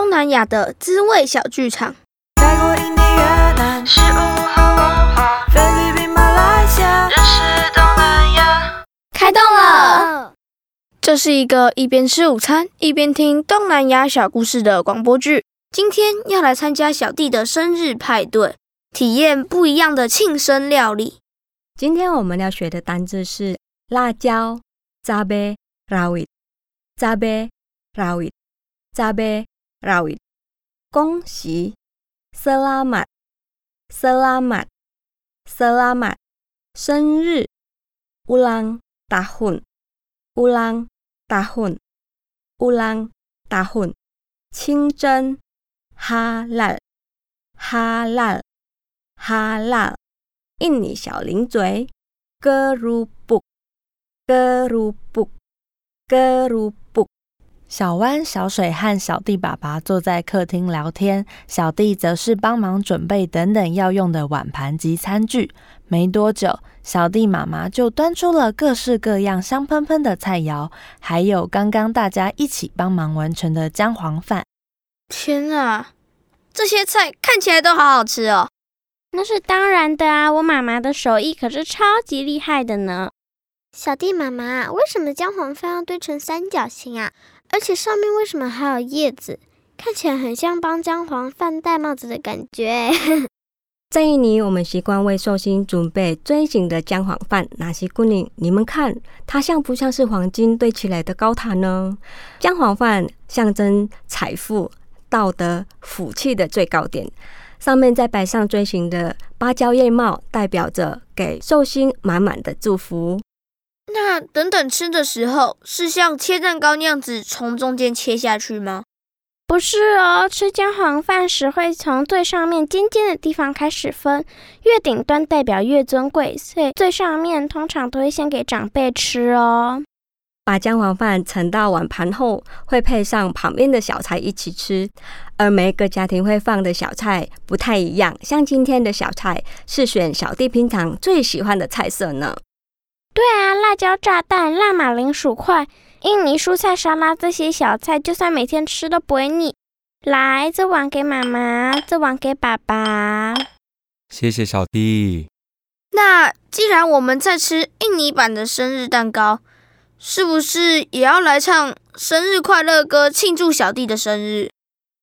东南亚的滋味小剧场。泰国、印尼、越南食物和文化，菲律宾、马来西亚认识东南亚。开动了！这是一个一边吃午餐一边听东南亚小故事的广播剧。今天要来参加小弟的生日派对，体验不一样的庆生料理。今天我们要学的单字是辣椒 （cabe rawit），cabe rawit，cabe rawit。恭喜 （selamat），selamat，selamat。生日 ulang tahun，ulang tahun，ulang tahun。清真 halal，halal，halal。印尼小零嘴，gerubuk，gerubuk，gerubuk。小湾、小水和小弟爸爸坐在客厅聊天，小弟则是帮忙准备等等要用的碗盘及餐具。没多久，小弟妈妈就端出了各式各样香喷喷的菜肴，还有刚刚大家一起帮忙完成的姜黄饭。天啊，这些菜看起来都好好吃哦！那是当然的啊，我妈妈的手艺可是超级厉害的呢。小弟妈妈，为什么姜黄饭要堆成三角形啊？而且上面为什么还有叶子？看起来很像帮姜黄饭戴帽子的感觉。在印尼，我们习惯为寿星准备锥形的姜黄饭。哪些姑娘，你们看，它像不像是黄金堆起来的高塔呢？姜黄饭象征财富、道德、福气的最高点，上面再摆上锥形的芭蕉叶帽，代表着给寿星满满的祝福。那等等吃的时候，是像切蛋糕那样子从中间切下去吗？不是哦，吃姜黄饭时会从最上面尖尖的地方开始分，越顶端代表越尊贵，所以最上面通常都会先给长辈吃哦。把姜黄饭盛到碗盘后，会配上旁边的小菜一起吃，而每个家庭会放的小菜不太一样，像今天的小菜是选小弟平常最喜欢的菜色呢。对啊，辣椒炸弹、辣马铃薯块、印尼蔬菜沙拉这些小菜，就算每天吃都不会腻。来，这碗给妈妈，这碗给爸爸。谢谢小弟。那既然我们在吃印尼版的生日蛋糕，是不是也要来唱生日快乐歌庆祝小弟的生日？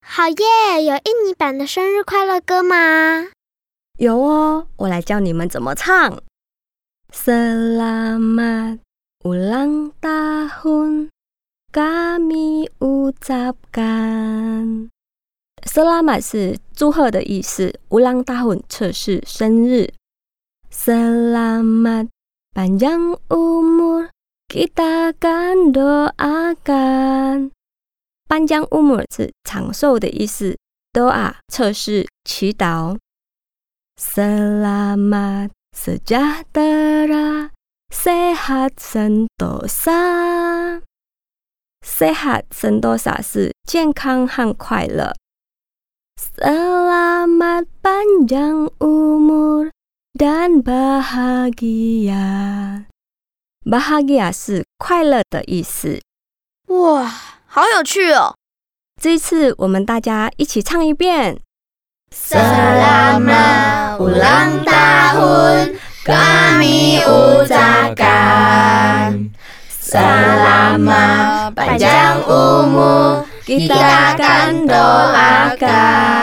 好耶！有印尼版的生日快乐歌吗？有哦，我来教你们怎么唱。Selamat ulang tahun kami ucapkan。Selamat 是祝贺的意思，ulang tahun 测试生日。Selamat panjang umur kita akan doakan。panjang umur 是长寿的意思，doa 测试祈祷。Selamat sejahtera, sehat sentosa。sehat sentosa 是健康和快乐。Selamat panjang umur dan bahagia。bahagia 是快乐的意思。哇，好有趣哦！这一次我们大家一起唱一遍。Selamat ulang tahun kami ucapkan. Selamat panjang umur kita akan doakan.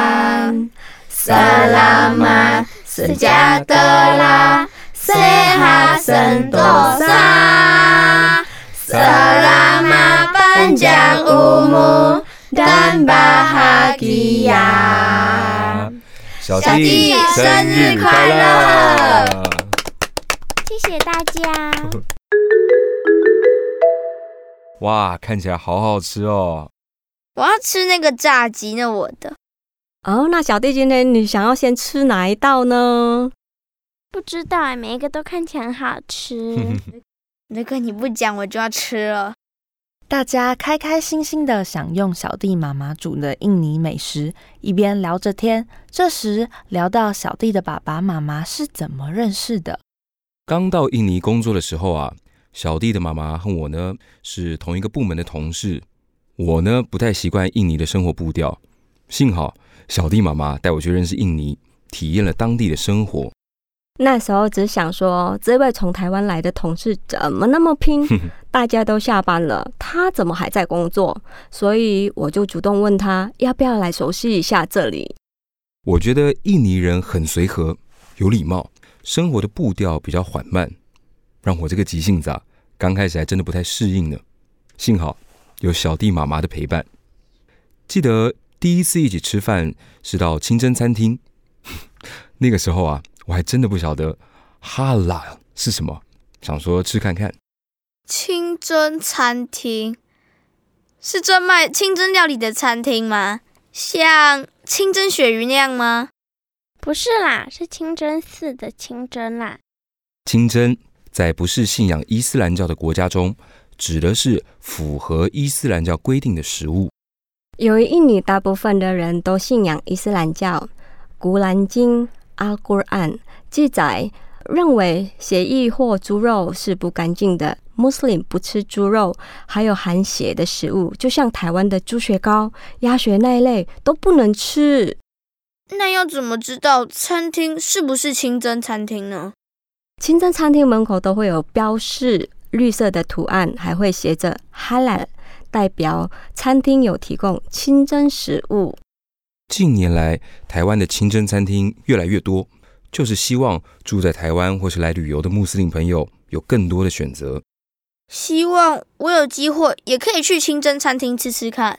Selamat sejahtera sehat sentosa. Selamat panjang umur dan bahagia 小小弟生日快乐！谢谢大家。哇，看起来好好吃哦！我要吃那个炸鸡，那我的。哦，那小弟今天你想要先吃哪一道呢？不知道哎，每一个都看起来很好吃。那个你不讲，我就要吃了。大家开开心心的享用小弟妈妈煮的印尼美食，一边聊着天。这时聊到小弟的爸爸妈妈是怎么认识的。刚到印尼工作的时候啊，小弟的妈妈和我呢是同一个部门的同事。我呢不太习惯印尼的生活步调，幸好小弟妈妈带我去认识印尼，体验了当地的生活。那时候只想说，这位从台湾来的同事怎么那么拼？大家都下班了，他怎么还在工作？所以我就主动问他要不要来熟悉一下这里。我觉得印尼人很随和、有礼貌，生活的步调比较缓慢，让我这个急性子啊，刚开始还真的不太适应呢。幸好有小弟妈妈的陪伴。记得第一次一起吃饭是到清真餐厅，那个时候啊。我还真的不晓得哈拉是什么，想说吃看看。清真餐厅是专卖清真料理的餐厅吗？像清真鳕鱼那样吗？不是啦，是清真寺的清真啦。清真在不是信仰伊斯兰教的国家中，指的是符合伊斯兰教规定的食物。由于印尼大部分的人都信仰伊斯兰教，《古兰经》。阿古案记载认为血液或猪肉是不干净的，Muslim 不吃猪肉，还有含血的食物，就像台湾的猪血糕、鸭血那一类都不能吃。那要怎么知道餐厅是不是清真餐厅呢？清真餐厅门口都会有标示绿色的图案，还会写着 Halal，代表餐厅有提供清真食物。近年来，台湾的清真餐厅越来越多，就是希望住在台湾或是来旅游的穆斯林朋友有更多的选择。希望我有机会也可以去清真餐厅吃吃看。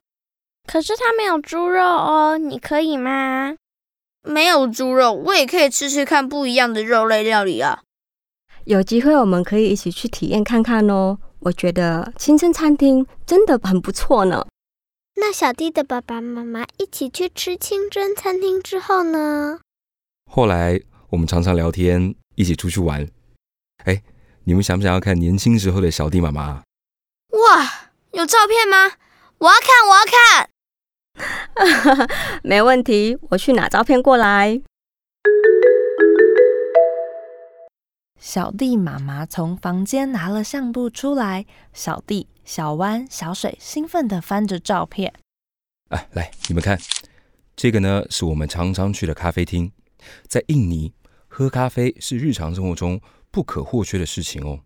可是它没有猪肉哦，你可以吗？没有猪肉，我也可以吃吃看不一样的肉类料理啊。有机会我们可以一起去体验看看哦。我觉得清真餐厅真的很不错呢。那小弟的爸爸妈妈一起去吃清真餐厅之后呢？后来我们常常聊天，一起出去玩。哎，你们想不想要看年轻时候的小弟妈妈？哇，有照片吗？我要看，我要看。没问题，我去拿照片过来。小弟妈妈从房间拿了相簿出来，小弟。小弯、小水兴奋地翻着照片。哎，来，你们看，这个呢是我们常常去的咖啡厅。在印尼，喝咖啡是日常生活中不可或缺的事情哦。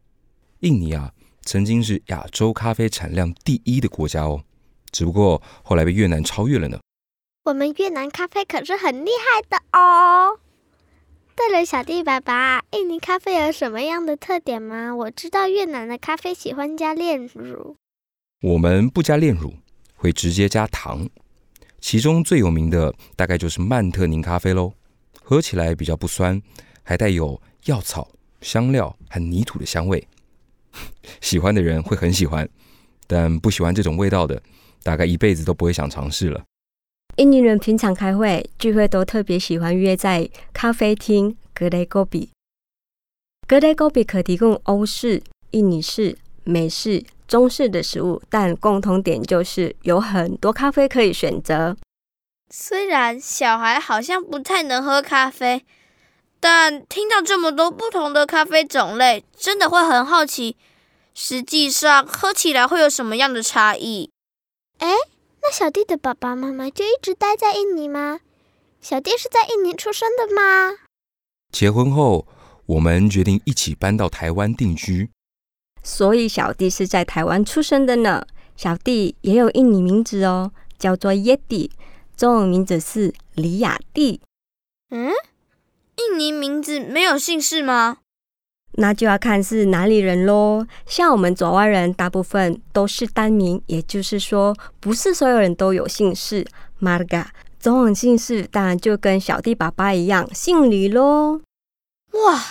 印尼啊，曾经是亚洲咖啡产量第一的国家哦，只不过后来被越南超越了呢。我们越南咖啡可是很厉害的哦。对了，小弟爸爸，印尼咖啡有什么样的特点吗？我知道越南的咖啡喜欢加炼乳，我们不加炼乳，会直接加糖。其中最有名的大概就是曼特宁咖啡喽，喝起来比较不酸，还带有药草、香料和泥土的香味。喜欢的人会很喜欢，但不喜欢这种味道的，大概一辈子都不会想尝试了。印尼人平常开会聚会都特别喜欢约在咖啡厅格雷戈比。格雷戈比可提供欧式、印尼式、美式、中式的食物，但共同点就是有很多咖啡可以选择。虽然小孩好像不太能喝咖啡，但听到这么多不同的咖啡种类，真的会很好奇，实际上喝起来会有什么样的差异？哎。那小弟的爸爸妈妈就一直待在印尼吗？小弟是在印尼出生的吗？结婚后，我们决定一起搬到台湾定居。所以小弟是在台湾出生的呢。小弟也有印尼名字哦，叫做耶蒂，中文名字是李雅蒂。嗯，印尼名字没有姓氏吗？那就要看是哪里人喽。像我们左外人，大部分都是单名，也就是说，不是所有人都有姓氏。Marga，中文姓氏当然就跟小弟爸爸一样，姓李喽。哇，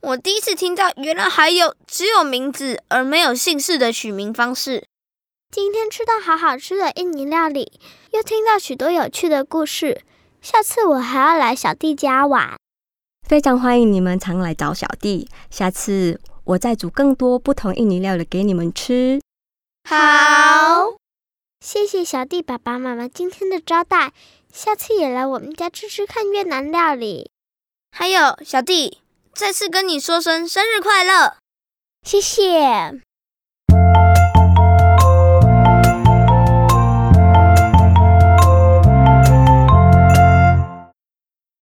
我第一次听到，原来还有只有名字而没有姓氏的取名方式。今天吃到好好吃的印尼料理，又听到许多有趣的故事，下次我还要来小弟家玩。非常欢迎你们常来找小弟，下次我再煮更多不同印尼料理给你们吃。好，谢谢小弟爸爸妈妈今天的招待，下次也来我们家吃吃看越南料理。还有小弟，再次跟你说声生日快乐，谢谢。